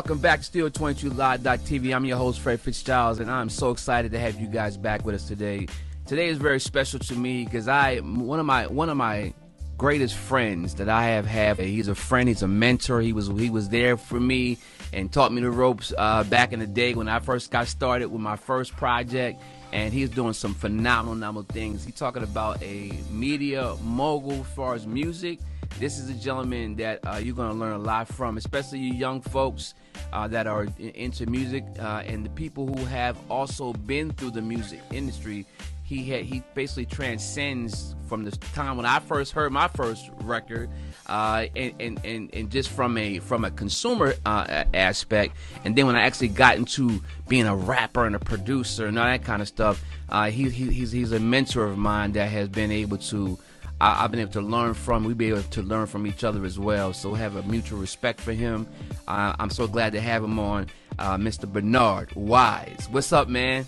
welcome back to Studeo22Live.tv. I'm your host, Fred Fitzgerald, and I'm so excited to have you guys back with us today. Today is very special to me because I one of my one of my greatest friends that I have had. He's a friend. He's a mentor. He was he was there for me and taught me the ropes uh, back in the day when I first got started with my first project. And he's doing some phenomenal, phenomenal things. He's talking about a media mogul as far as music this is a gentleman that uh, you're going to learn a lot from, especially you young folks uh, that are into music uh, and the people who have also been through the music industry. He had, he basically transcends from the time when I first heard my first record, uh, and, and, and, and just from a from a consumer uh, aspect, and then when I actually got into being a rapper and a producer and all that kind of stuff, uh, he, he he's he's a mentor of mine that has been able to I, have been able to learn from. We be able to learn from each other as well. So have a mutual respect for him. I'm so glad to have him on, uh, Mr. Bernard Wise. What's up, man?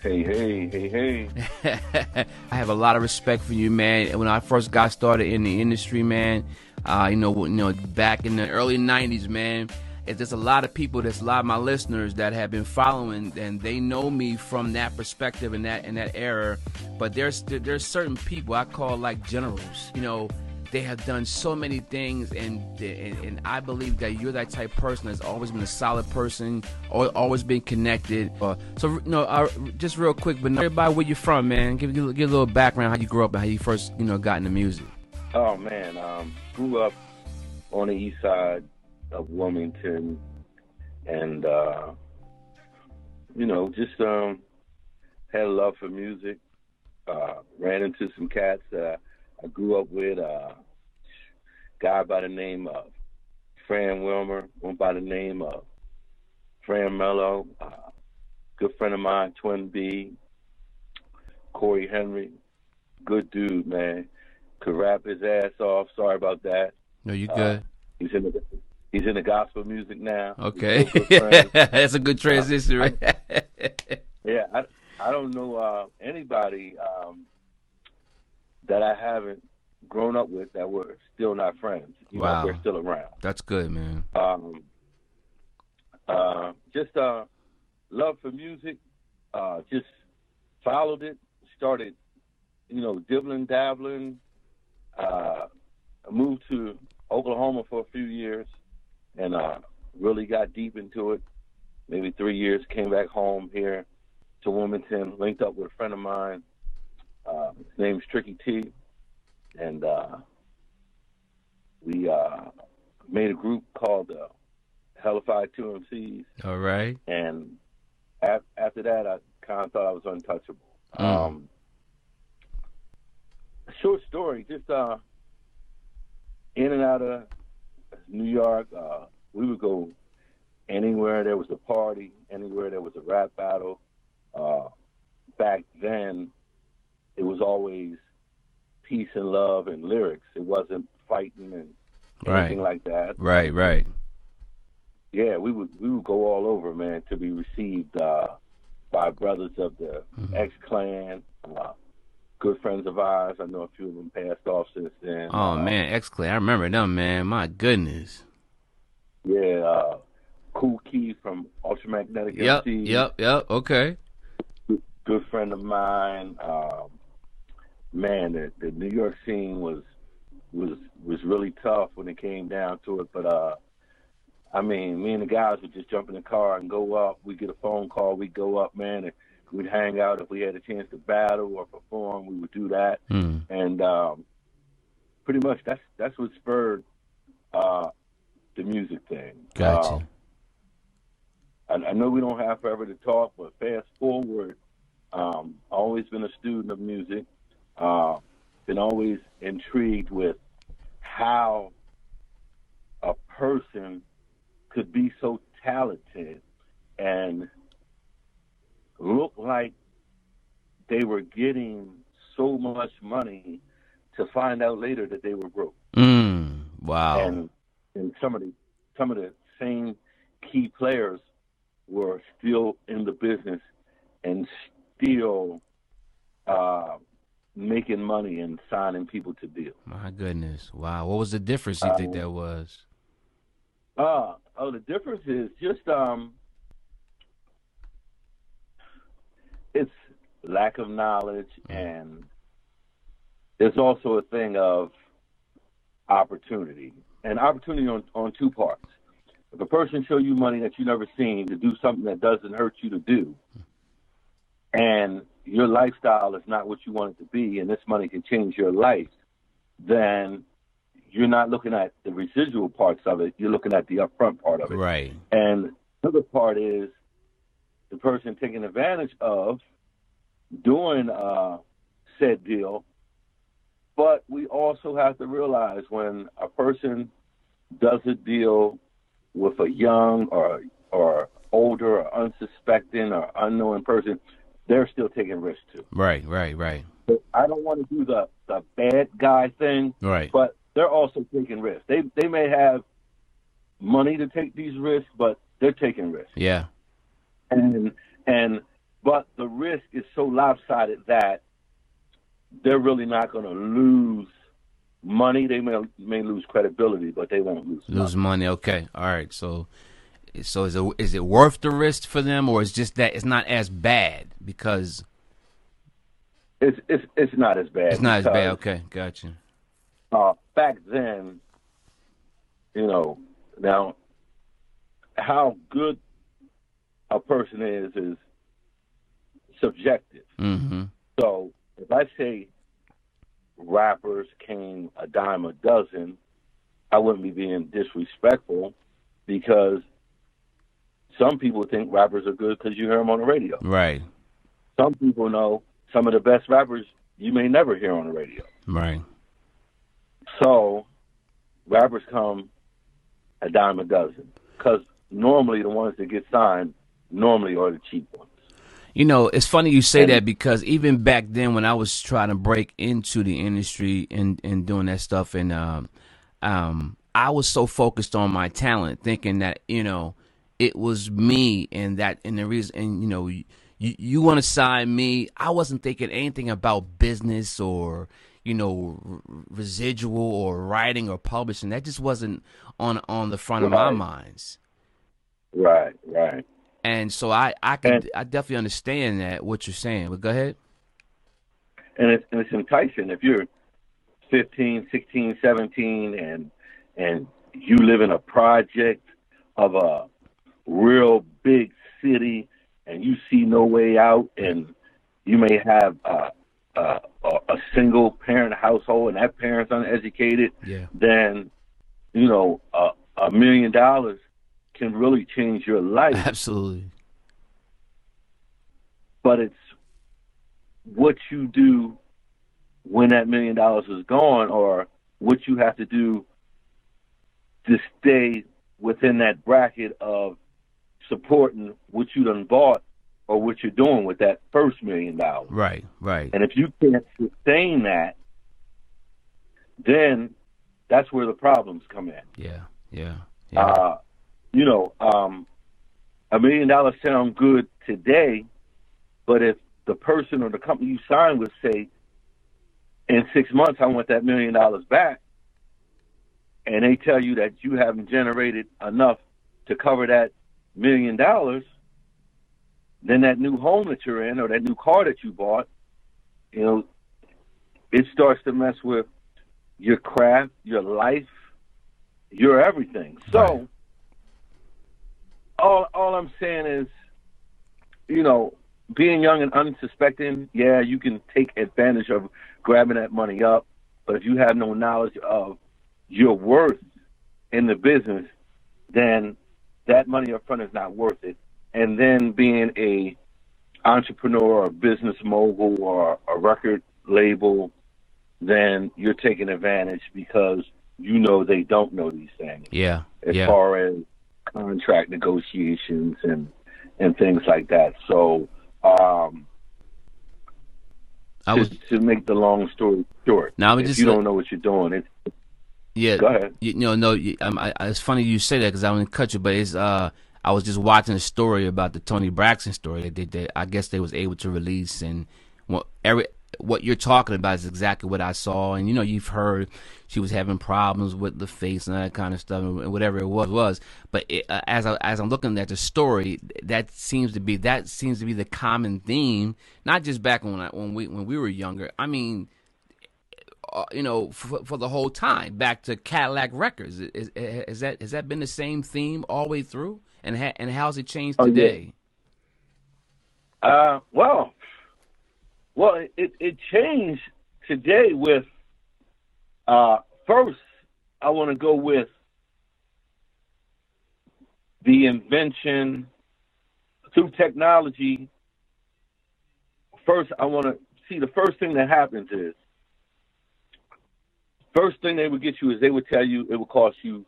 Hey, hey, hey, hey. I have a lot of respect for you, man. When I first got started in the industry, man, uh, you know, you know, back in the early '90s, man there's a lot of people that's a lot of my listeners that have been following and they know me from that perspective and that in that era but there's there's certain people i call like generals you know they have done so many things and, and, and i believe that you're that type of person that's always been a solid person always been connected uh, so you know uh, just real quick but everybody where you from man give, give, give a little background how you grew up and how you first you know got into music oh man um, grew up on the east side of Wilmington, and uh, you know, just um, had a love for music. Uh, ran into some cats that grew up with. a guy by the name of Fran Wilmer, one by the name of Fran Mello, uh, good friend of mine, Twin B, Corey Henry, good dude, man. Could rap his ass off. Sorry about that. No, you good. Uh, he's in the He's in the gospel music now. Okay, that's a good transition, right? yeah, I I don't know uh, anybody um, that I haven't grown up with that we're still not friends. You wow, know, we're still around. That's good, man. Um, uh, just uh, love for music. Uh, just followed it. Started, you know, dibbling, dabbling. Uh, moved to Oklahoma for a few years and uh, really got deep into it. Maybe three years, came back home here to Wilmington, linked up with a friend of mine. Uh, his name's Tricky T, and uh, we uh, made a group called uh, Hellified Two MCs. All right. And af- after that, I kind of thought I was untouchable. Mm. Um, short story, just uh, in and out of New York, uh, we would go anywhere there was a party, anywhere there was a rap battle. Uh, back then, it was always peace and love and lyrics. It wasn't fighting and anything right. like that. Right, right. Yeah, we would we would go all over, man, to be received uh, by brothers of the mm-hmm. X Clan, uh, good friends of ours. I know a few of them passed off since then. Oh uh, man, X Clan, I remember them, man. My goodness. Yeah, uh, Kool Keith from Ultramagnetic yep, MC. Yep, yep, okay. Good, good friend of mine. Um, man, the, the New York scene was was was really tough when it came down to it, but uh I mean, me and the guys would just jump in the car and go up. We get a phone call, we go up, man, and We'd hang out if we had a chance to battle or perform. We would do that, mm. and um, pretty much that's that's what spurred uh, the music thing. Gotcha. Um, I, I, know we don't have forever to talk, but fast forward, um, always been a student of music. Uh, been always intrigued with how a person could be so talented and look like they were getting so much money to find out later that they were broke. Mm, wow. And and some of the some of the same key players were still in the business and still uh, making money and signing people to deals. My goodness. Wow. What was the difference you uh, think that was? Uh, oh, the difference is just um, it's lack of knowledge, and there's also a thing of opportunity, and opportunity on on two parts. If a person show you money that you never seen to do something that doesn't hurt you to do, and your lifestyle is not what you want it to be, and this money can change your life, then you're not looking at the residual parts of it. You're looking at the upfront part of it. Right. And the other part is the person taking advantage of doing uh, said deal. But we also have to realize when a person does a deal with a young or or older or unsuspecting or unknowing person, they're still taking risks too. Right, right, right. But I don't want to do the the bad guy thing. Right. But they're also taking risks. They they may have money to take these risks, but they're taking risks. Yeah. And and but the risk is so lopsided that they're really not going to lose money. They may may lose credibility, but they won't lose Lose money. money. Okay. All right. So, so is it is it worth the risk for them, or is just that it's not as bad because It's it's it's not as bad. it's not as bad? Okay. Gotcha. Uh, back then, you know, now how good a person is is subjective. Mm-hmm. So if I say rappers came a dime a dozen, I wouldn't be being disrespectful because some people think rappers are good because you hear them on the radio. Right. Some people know some of the best rappers you may never hear on the radio. Right. So rappers come a dime a dozen because normally the ones that get signed normally are the cheap ones. You know, it's funny you say And- that because even back then when I was trying to break into the industry and, and doing that stuff and um um I was so focused on my talent thinking that, you know, it was me and that and the reason and you know you, you want to sign me. I wasn't thinking anything about business or you know r- residual or writing or publishing. That just wasn't on on the front of my minds. Right, right. And so I I can And- I definitely understand that what you're saying. But go ahead. and it's, and it's enticing if you're 15 16 17 and and you live in a project of a real big city and you see no way out and you may have a, a, a single parent household and that parent's uneducated Yeah. then you know a, a million dollars can really change your life Absolutely. but it's what you do when that million dollars is gone or what you have to do to stay within that bracket of supporting what you done bought or what you're doing with that first million dollars. Right. Right. And if you can't sustain that, then that's where the problems come in. Yeah. Yeah. Yeah. Uh, you know, um, a million dollars sound good today, but if the person or the company you sign with say, in six months I want that million dollars back, and they tell you that you haven't generated enough to cover that million dollars, then that new home that you're in or that new car that you bought, you know, it starts to mess with your craft, your life, your everything. So Right. all all I'm saying is, you know, being young and unsuspecting, yeah, you can take advantage of grabbing that money up, but if you have no knowledge of your worth in the business, then that money up front is not worth it. And then being a entrepreneur or a business mogul or a record label, then you're taking advantage because you know they don't know these things yeah. as Yeah. far as contract negotiations and and things like that. So um, I to, was to make the long story short, Now, if you don't know what you're doing, it's yeah. Go ahead. You, know, no. You, um, I, I, it's funny you say that because I want to cut you, but it's uh. I was just watching a story about the Toni Braxton story that they, they I guess they was able to release and well, every what you're talking about is exactly what I saw, and you know, you've heard she was having problems with the face and that kind of stuff, and whatever it was was. But it, uh, as I, as I'm looking at the story, that seems to be that seems to be the common theme, not just back when I, when we when we were younger. I mean. Uh, you know, for, for, the whole time, back to Cadillac Records, is, is, is, that has that been the same theme all the way through? And ha- and how's it changed today? Oh, yeah. Uh, well, well, it, it changed today with uh, first, I want to go with the invention through technology. First, I want to see the first thing that happens is first thing they would get you is they would tell you it would cost you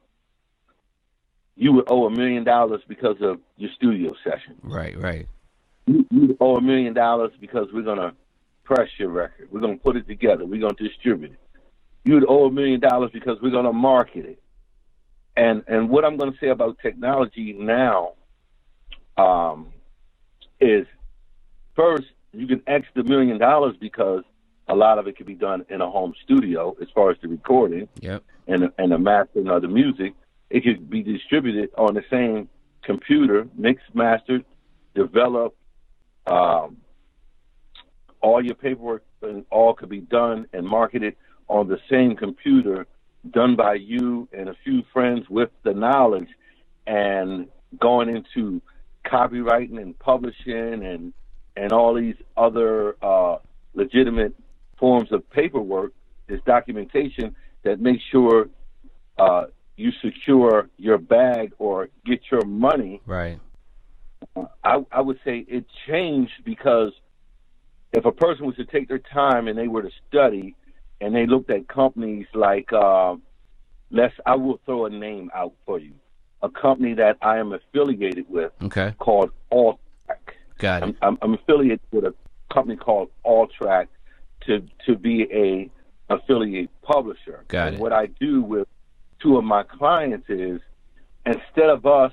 you would owe a million dollars because of your studio session. Right, right. You, you owe a million dollars because we're gonna press your record. We're going to put it together. We're going to distribute it. You'd owe a million dollars because we're going to market it. And and what I'm going to say about technology now um, is first you can X the million dollars because a lot of it could be done in a home studio as far as the recording yep. and and the mastering of the music. It could be distributed on the same computer, mixed, mastered, developed, um, all your paperwork and all could be done and marketed on the same computer, done by you and a few friends with the knowledge, and going into copywriting and publishing and and all these other uh, legitimate forms of paperwork, this documentation that makes sure uh, you secure your bag or get your money. Right. I, I would say it changed because if a person was to take their time and they were to study and they looked at companies like uh, let's I will throw a name out for you. A company that I am affiliated with okay. called Alltrack. Got it. I'm, I'm, I'm affiliated with a company called Alltrack to to be a affiliate publisher. Got and it. What I do with two of my clients is instead of us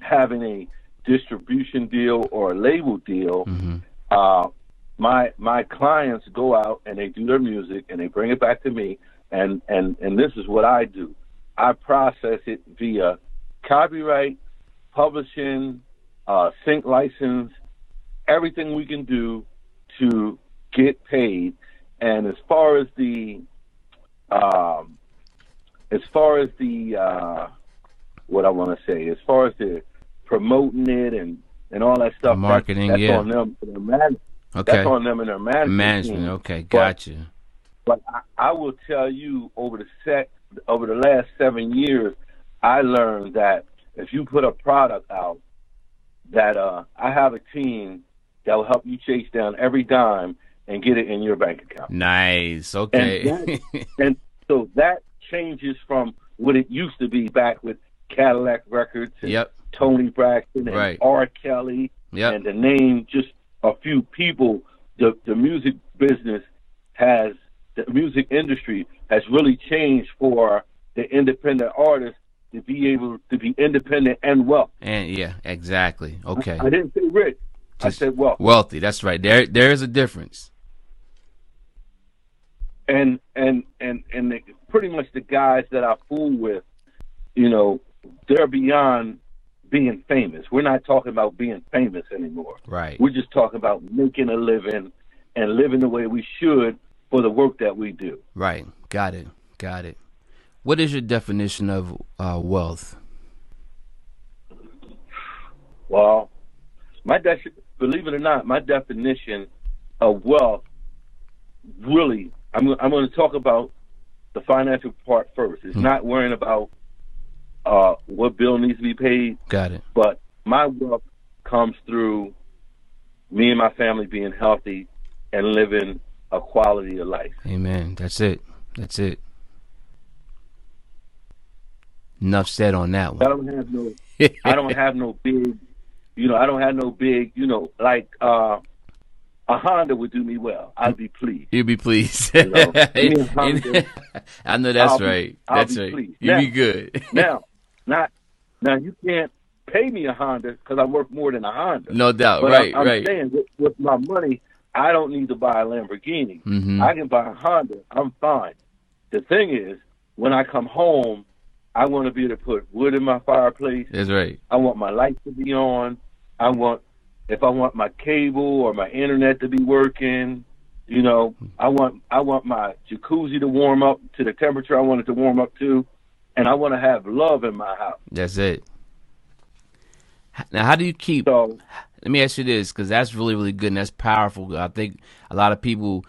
having a distribution deal or a label deal, mm-hmm. uh, my my clients go out and they do their music and they bring it back to me and and and this is what I do. I process it via copyright, publishing, uh, sync license, everything we can do to get paid. And as far as the um, as far as the uh, what I want to say, as far as the promoting it and and all that stuff, marketing, that, that's yeah. on them. Man, Okay. That's on them and their management. Management. team. Okay, But- gotcha. But I, I will tell you, over the set, over the last seven years, I learned that if you put a product out, that uh, I have a team that will help you chase down every dime and get it in your bank account. Nice. Okay. And so that changes from what it used to be back with Cadillac Records and yep. Toni Braxton and Right. R. Kelly Yep. and the name just a few people, the the music business has the music industry has really changed for the independent artist to be able to be independent and wealthy. And yeah, exactly. Okay. I didn't say rich. I said wealthy. Wealthy. That's right. There there is a difference. And and and and the, pretty much the guys that I fool with, you know, they're beyond being famous. We're not talking about being famous anymore. Right. We're just talking about making a living and living the way we should for the work that we do. Right. Got it. Got it. What is your definition of uh, wealth? Well, my de- believe it or not, my definition of wealth really, I'm I'm going to talk about the financial part first. It's Hmm. not worrying about uh, what bill needs to be paid, Got it. but my wealth comes through me and my family being healthy and living a quality of life. Amen. That's it. That's it. Enough said on that one. I don't have no I don't have no big, you know, I don't have no big, you know, like uh, a Honda would do me well. I'd be pleased. You'd be pleased. You know, Honda, I know that's I'll be- right. I'll that's be right. pleased. You'll be good. now, not now you can't pay me a Honda because I work more than a Honda. no doubt. But right. I'm, I'm right. saying with, with my money, I don't need to buy a Lamborghini. Mhm. I can buy a Honda. I'm fine. The thing is, when I come home, I want to be able to put wood in my fireplace. That's right. I want my lights to be on. I want if I want my cable or my internet to be working. You know, I want I want my jacuzzi to warm up to the temperature I want it to warm up to, and I want to have love in my house. That's it. Now, how do you keep? So Let me ask you this, because that's really, really good and that's powerful. I think a lot of people,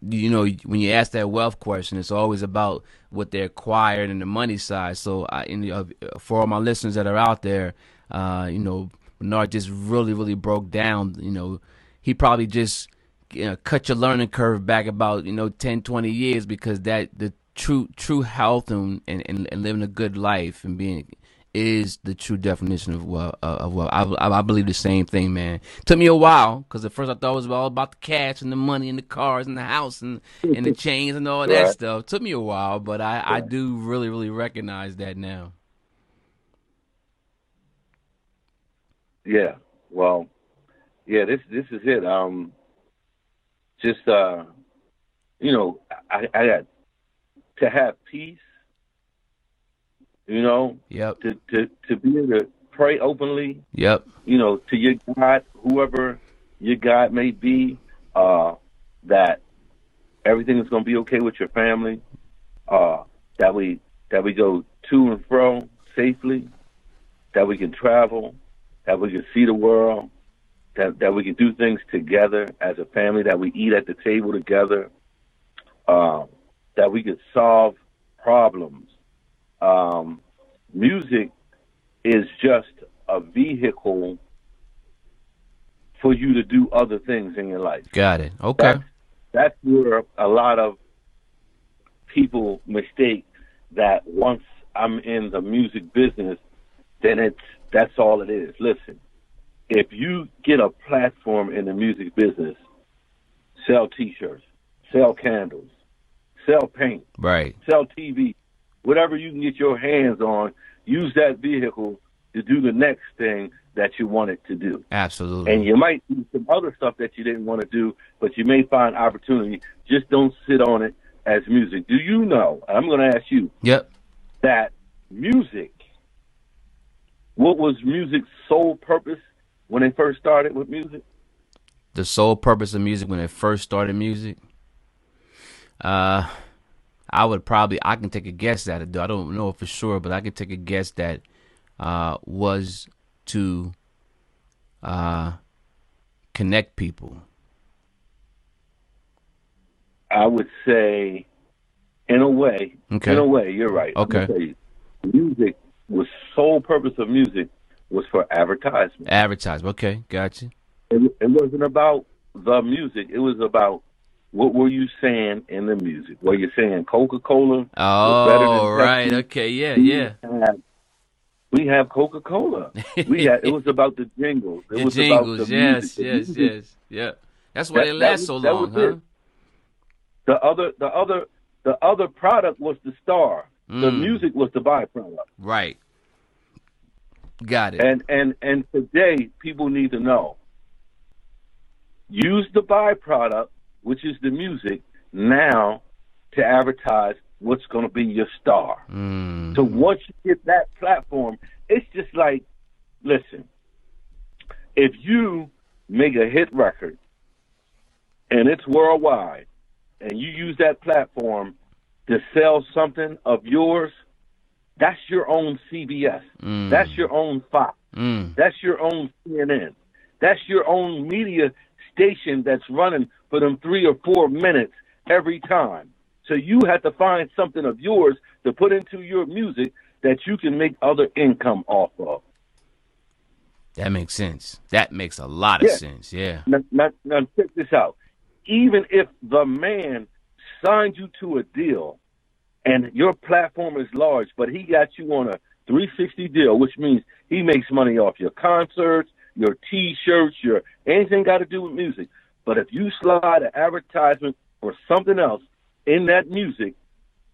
you know, when you ask that wealth question, it's always about what they acquired and the money side. So, I, in the, uh, for all my listeners that are out there, uh, you know, Bernard just really, really broke down. You know, he probably just you know, cut your learning curve back about you know 10, 20 years because that the true, true health and and, and, living a good life and being is the true definition of well uh, of well I, I I believe the same thing man took me a while because at first I thought it was all about the cash and the money and the cars and the house and and the chains and all that Right. stuff took me a while but I I do really really recognize that now yeah, well, yeah, this this is it. Um, just uh, you know, I, I got to have peace. You know, yep to to to be able to pray openly. yep you know, to your God, whoever your God may be, uh, that everything is going to be okay with your family, uh, that we that we go to and fro safely, that we can travel, that we can see the world, that that we can do things together as a family, that we eat at the table together, uh, that we can solve problems. Um, music is just a vehicle for you to do other things in your life. got it okay That's, that's where a lot of people mistake that once I'm in the music business, then it's that's all it is. Listen, if you get a platform in the music business, sell T-shirts, sell candles, sell paint, right sell TV, whatever you can get your hands on, use that vehicle to do the next thing that you wanted to do. absolutely And you might do some other stuff that you didn't want to do, but you may find opportunity. Just don't sit on it as music. Do you know? I'm going to ask you yep that music. What was music's sole purpose when they first started with music? the sole purpose of music when it first started music uh i would probably i can take a guess at it i don't know for sure but i can take a guess that uh was to uh connect people I would say, in a way, Okay. in a way, you're right. Okay. gonna tell you, music was sole purpose of music was for advertisement. Advertisement. okay gotcha It, it wasn't about the music. It was about what were you saying in the music. Were you saying Coca Cola? oh right okay yeah yeah We have Coca Cola. We had. It was about the jingles. It the was jingles about the yes music. Yes yes yeah that's why That- they last so long huh it. The other, the other, the other product was the star. The Mm. music was the byproduct. right got it And and and today people need to know. Use the byproduct, which is the music, now to advertise what's going to be your star. mm. So once you get that platform, it's just like, listen, if you make a hit record and it's worldwide, and you use that platform to sell something of yours, that's your own CBS. Mm. That's your own Fox. mm. That's your own CNN. That's your own media station that's running for them three or four minutes every time. So you have to find something of yours to put into your music that you can make other income off of. That makes sense. That makes a lot of Yeah. sense. Yeah. Now, now, now check this out. Even if the man signed you to a deal and your platform is large, but he got you on a 360 deal, which means he makes money off your concerts, your T-shirts, your anything got to do with music. But if you slide an advertisement or something else in that music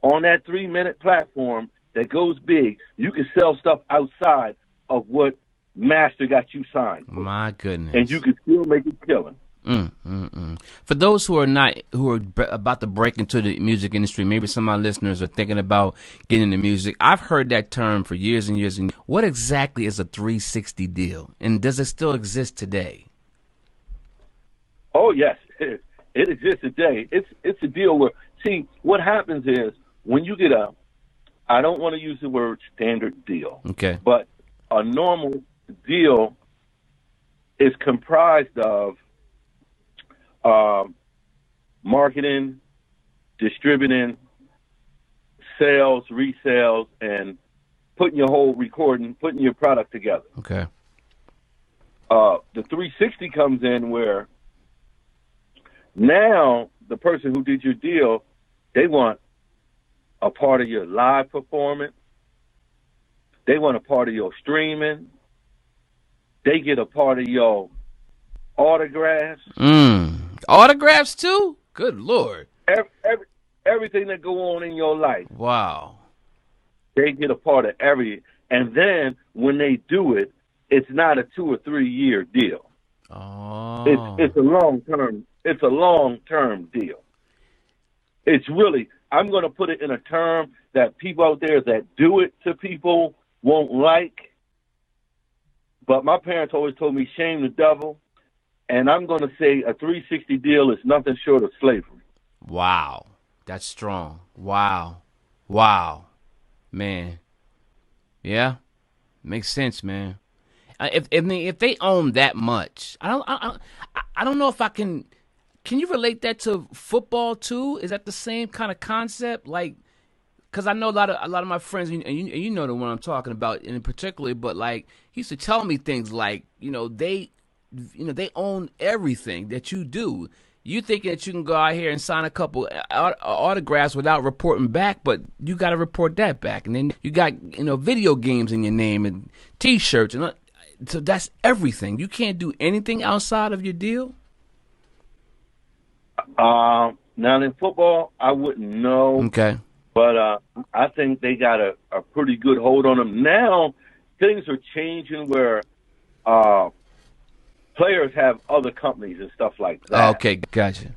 on that three-minute platform that goes big, you can sell stuff outside of what Master got you signed, for. My goodness. and you can still make a killing. Mm, mm, mm. For those who are not who are b- about to break into the music industry, maybe some of my listeners are thinking about getting into music. I've heard that term for years and years. And what exactly is a 360 deal, and does it still exist today? Oh yes, it, it exists today. It's it's a deal where see what happens is when you get a, I don't want to use the word standard deal, Okay. but a normal deal is comprised of um, marketing, distributing, sales, resales, and putting your whole recording, putting your product together. Okay. Uh, the 360 comes in where now the person who did your deal, they want a part of your live performance. They want a part of your streaming. They get a part of your autographs. Mm. Autographs too? Good lord. Every, every, everything that go on in your life, Wow. they get a part of every. And then when they do it, it's not a two or three year deal. Oh. It's it's a long term. It's a long term deal. It's really. I'm going to put it in a term that people out there that do it to people won't like. But my parents always told me shame the devil, and I'm going to say a 360 deal is nothing short of slavery. Wow. That's strong. Wow. Wow. Man. Yeah. Makes sense, man. Uh, If if they, if they own that much, I don't I, I I don't know if I can. Can you relate that to football too? Is that the same kind of concept? Like, because I know a lot of a lot of my friends, and you, and you know the one I'm talking about in particular. But like, he used to tell me things like, you know, they, you know, they own everything that you do. You thinking that you can go out here and sign a couple autographs without reporting back, but you got to report that back, and then you got you know video games in your name and T-shirts, and uh, so that's everything. You can't do anything outside of your deal. Um, now in football, I wouldn't know. Okay. but uh, I think they got a, a pretty good hold on them. Now things are changing where uh, players have other companies and stuff like that. Okay, gotcha.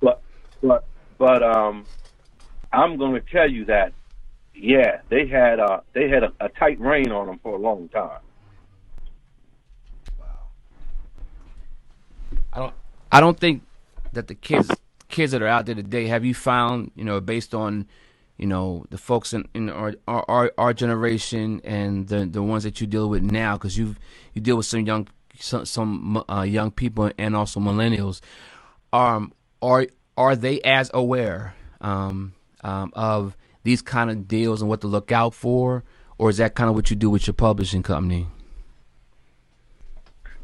But but but um, I'm going to tell you that yeah, they had uh, they had a, a tight rein on them for a long time. Wow. I don't. I don't think that the kids kids that are out there today have you found you know based on you know the folks in, in our, our our our generation and the the ones that you deal with now because you've you deal with some young some some uh, young people and also millennials um are are they as aware um, um of these kind of deals and what to look out for? Or is that kind of what you do with your publishing company?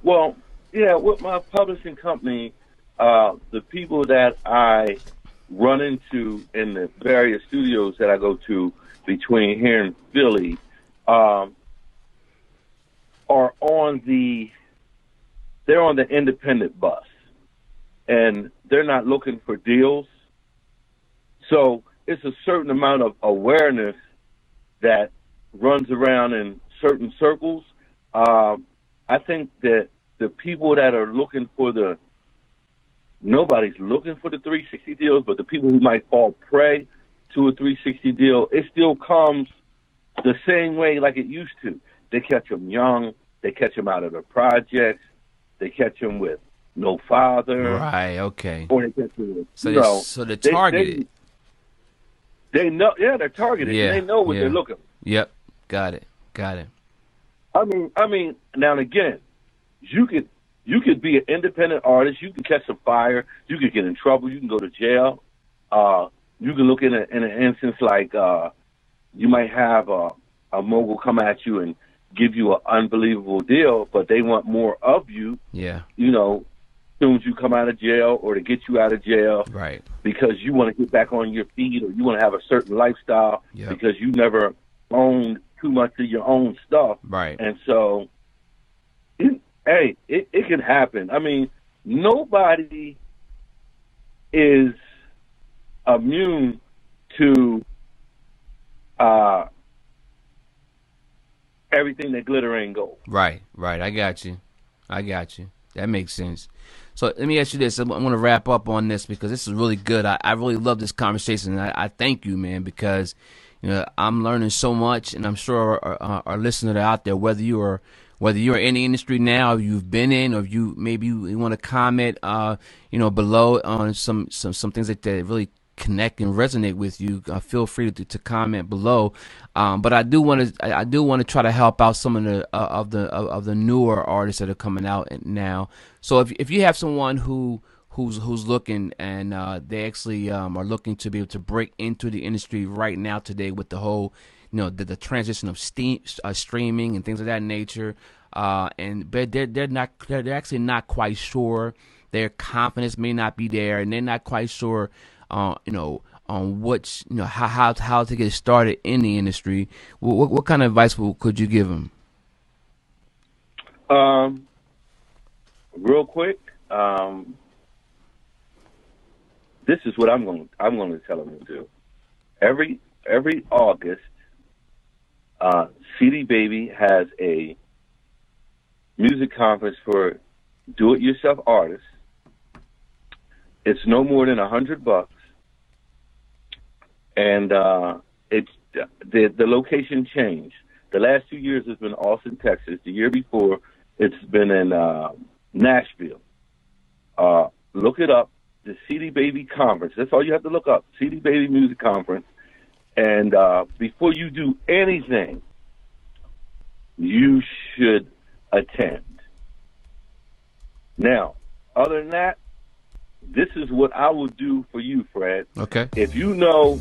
Well, yeah, with my publishing company, uh, the people that I run into in the various studios that I go to between here and Philly um, are on the they're on the independent bus, and they're not looking for deals. So it's a certain amount of awareness that runs around in certain circles. Um, I think that the people that are looking for the nobody's looking for the 360 deals, but the people who might fall prey to a 360 deal, it still comes the same way like it used to. They catch them young, they catch them out of the projects, they catch him with no father, right okay or they catch them with so you they, know, so they're they- targeted They, they know, yeah, they're targeted. Yeah, they know what yeah. they're looking. Yep, got it, got it. I mean, I mean, now and again, you could you could be an independent artist. You can catch some fire. You could get in trouble. You can go to jail. Uh, you can look in, a, in an instance like uh, you might have a, a mogul come at you and give you an unbelievable deal, but they want more of you. Yeah, You know, soon as you come out of jail or to get you out of jail right. because you want to get back on your feet or you want to have a certain lifestyle Yep. because you never owned too much of your own stuff. Right. And so, it, hey, it, it can happen. I mean, nobody is immune to uh, everything that glitter ain't gold. Right, right. I got you. I got you. That makes sense. So let me ask you this. I want to wrap up on this because this is really good. I, I really love this conversation. I, I thank you, man, because you know I'm learning so much, and I'm sure our, our, our listeners out there, whether you are whether you're in the industry now, you've been in, or you maybe you, you want to comment, uh, you know, below on some some some things that, that really connect and resonate with you, uh, feel free to, to comment below. Um, but I do want to I, do want to try to help out some of the uh, of the of, of, the newer artists that are coming out now. So if if you have someone who who's who's looking and uh, they actually um, are looking to be able to break into the industry right now today with the whole you know the, the transition of steam, uh, streaming and things of that nature. Uh, and but they're they're not they're actually not quite sure. Their confidence may not be there, and they're not quite sure uh, you know, on what you know how how how to get started in the industry. What what kind of advice could you give them? Um, real quick, um, this is what I'm going I'm going to tell them to do. Every every August, uh, CD Baby has a music conference for do-it-yourself artists. It's no more than a hundred bucks and uh, it's the the location changed. The last two years has been Austin, Texas. The year before, it's been in uh, Nashville. Uh, look it up, the CD Baby Conference. That's all you have to look up, CD Baby Music Conference. And uh, before you do anything, you should attend. Now, other than that, this is what I will do for you, Fred. Okay. If you know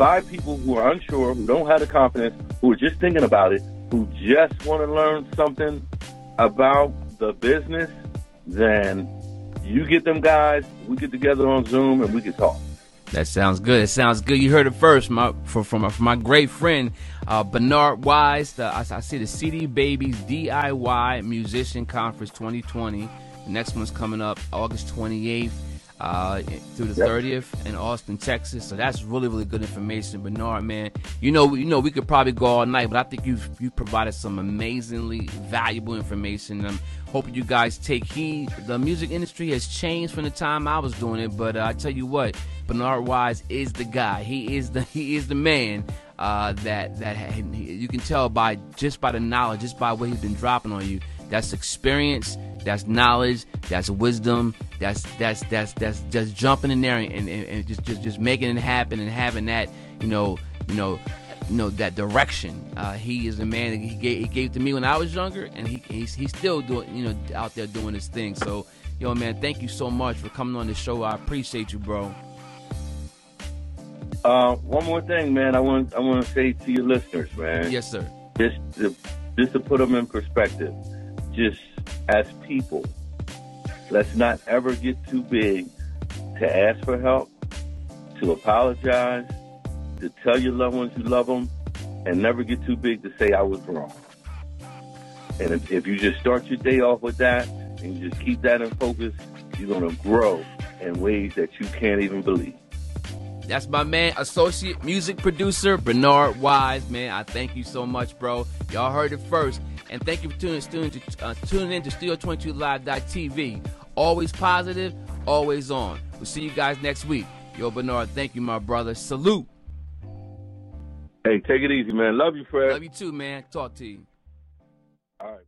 five people who are unsure, who don't have the confidence, who are just thinking about it, who just want to learn something about the business, then you get them guys, we get together on Zoom and we can talk. That sounds good. It sounds good. You heard it first, my from from, from my great friend uh, Bernard Wise. The, I, I see the CD Baby's DIY Musician Conference 2020. The next one's coming up August 28th uh, through the yep. 30th in Austin, Texas. So that's really, really good information, Bernard. Man, you know, you know, we could probably go all night, but I think you've you provided some amazingly valuable information. I'm hoping you guys take heed. The music industry has changed from the time I was doing it, but uh, I tell you what, Bernard Wise is the guy. He is the he is the man. Uh, that that you can tell by just by the knowledge, just by what he's been dropping on you. That's experience that's knowledge, that's wisdom, that's that's that's that's just jumping in there and, and, and just, just just making it happen and having that, you know, you know, you know that direction. Uh, he is a man that he gave, he gave to me when I was younger, and he he's, he's still doing you know out there doing his thing. So, yo, man, thank you so much for coming on the show. I appreciate you, bro. Uh, one more thing, man. I want I want to say to your listeners, man. Yes, sir. Just to, just to put them in perspective, just as people, let's not ever get too big to ask for help, to apologize, to tell your loved ones you love them, and never get too big to say I was wrong. And if, if you just start your day off with that and you just keep that in focus, you're going to grow in ways that you can't even believe. That's my man, associate music producer Bernard Wise. Man, I thank you so much, bro. Y'all heard it first. And thank you for tuning, tuning, to, uh, tuning in to Studeo22Live.tv. Always positive, always on. We'll see you guys next week. Yo, Bernard, thank you, my brother. Salute. Hey, take it easy, man. Love you, Fred. Love you too, man. Talk to you. All right.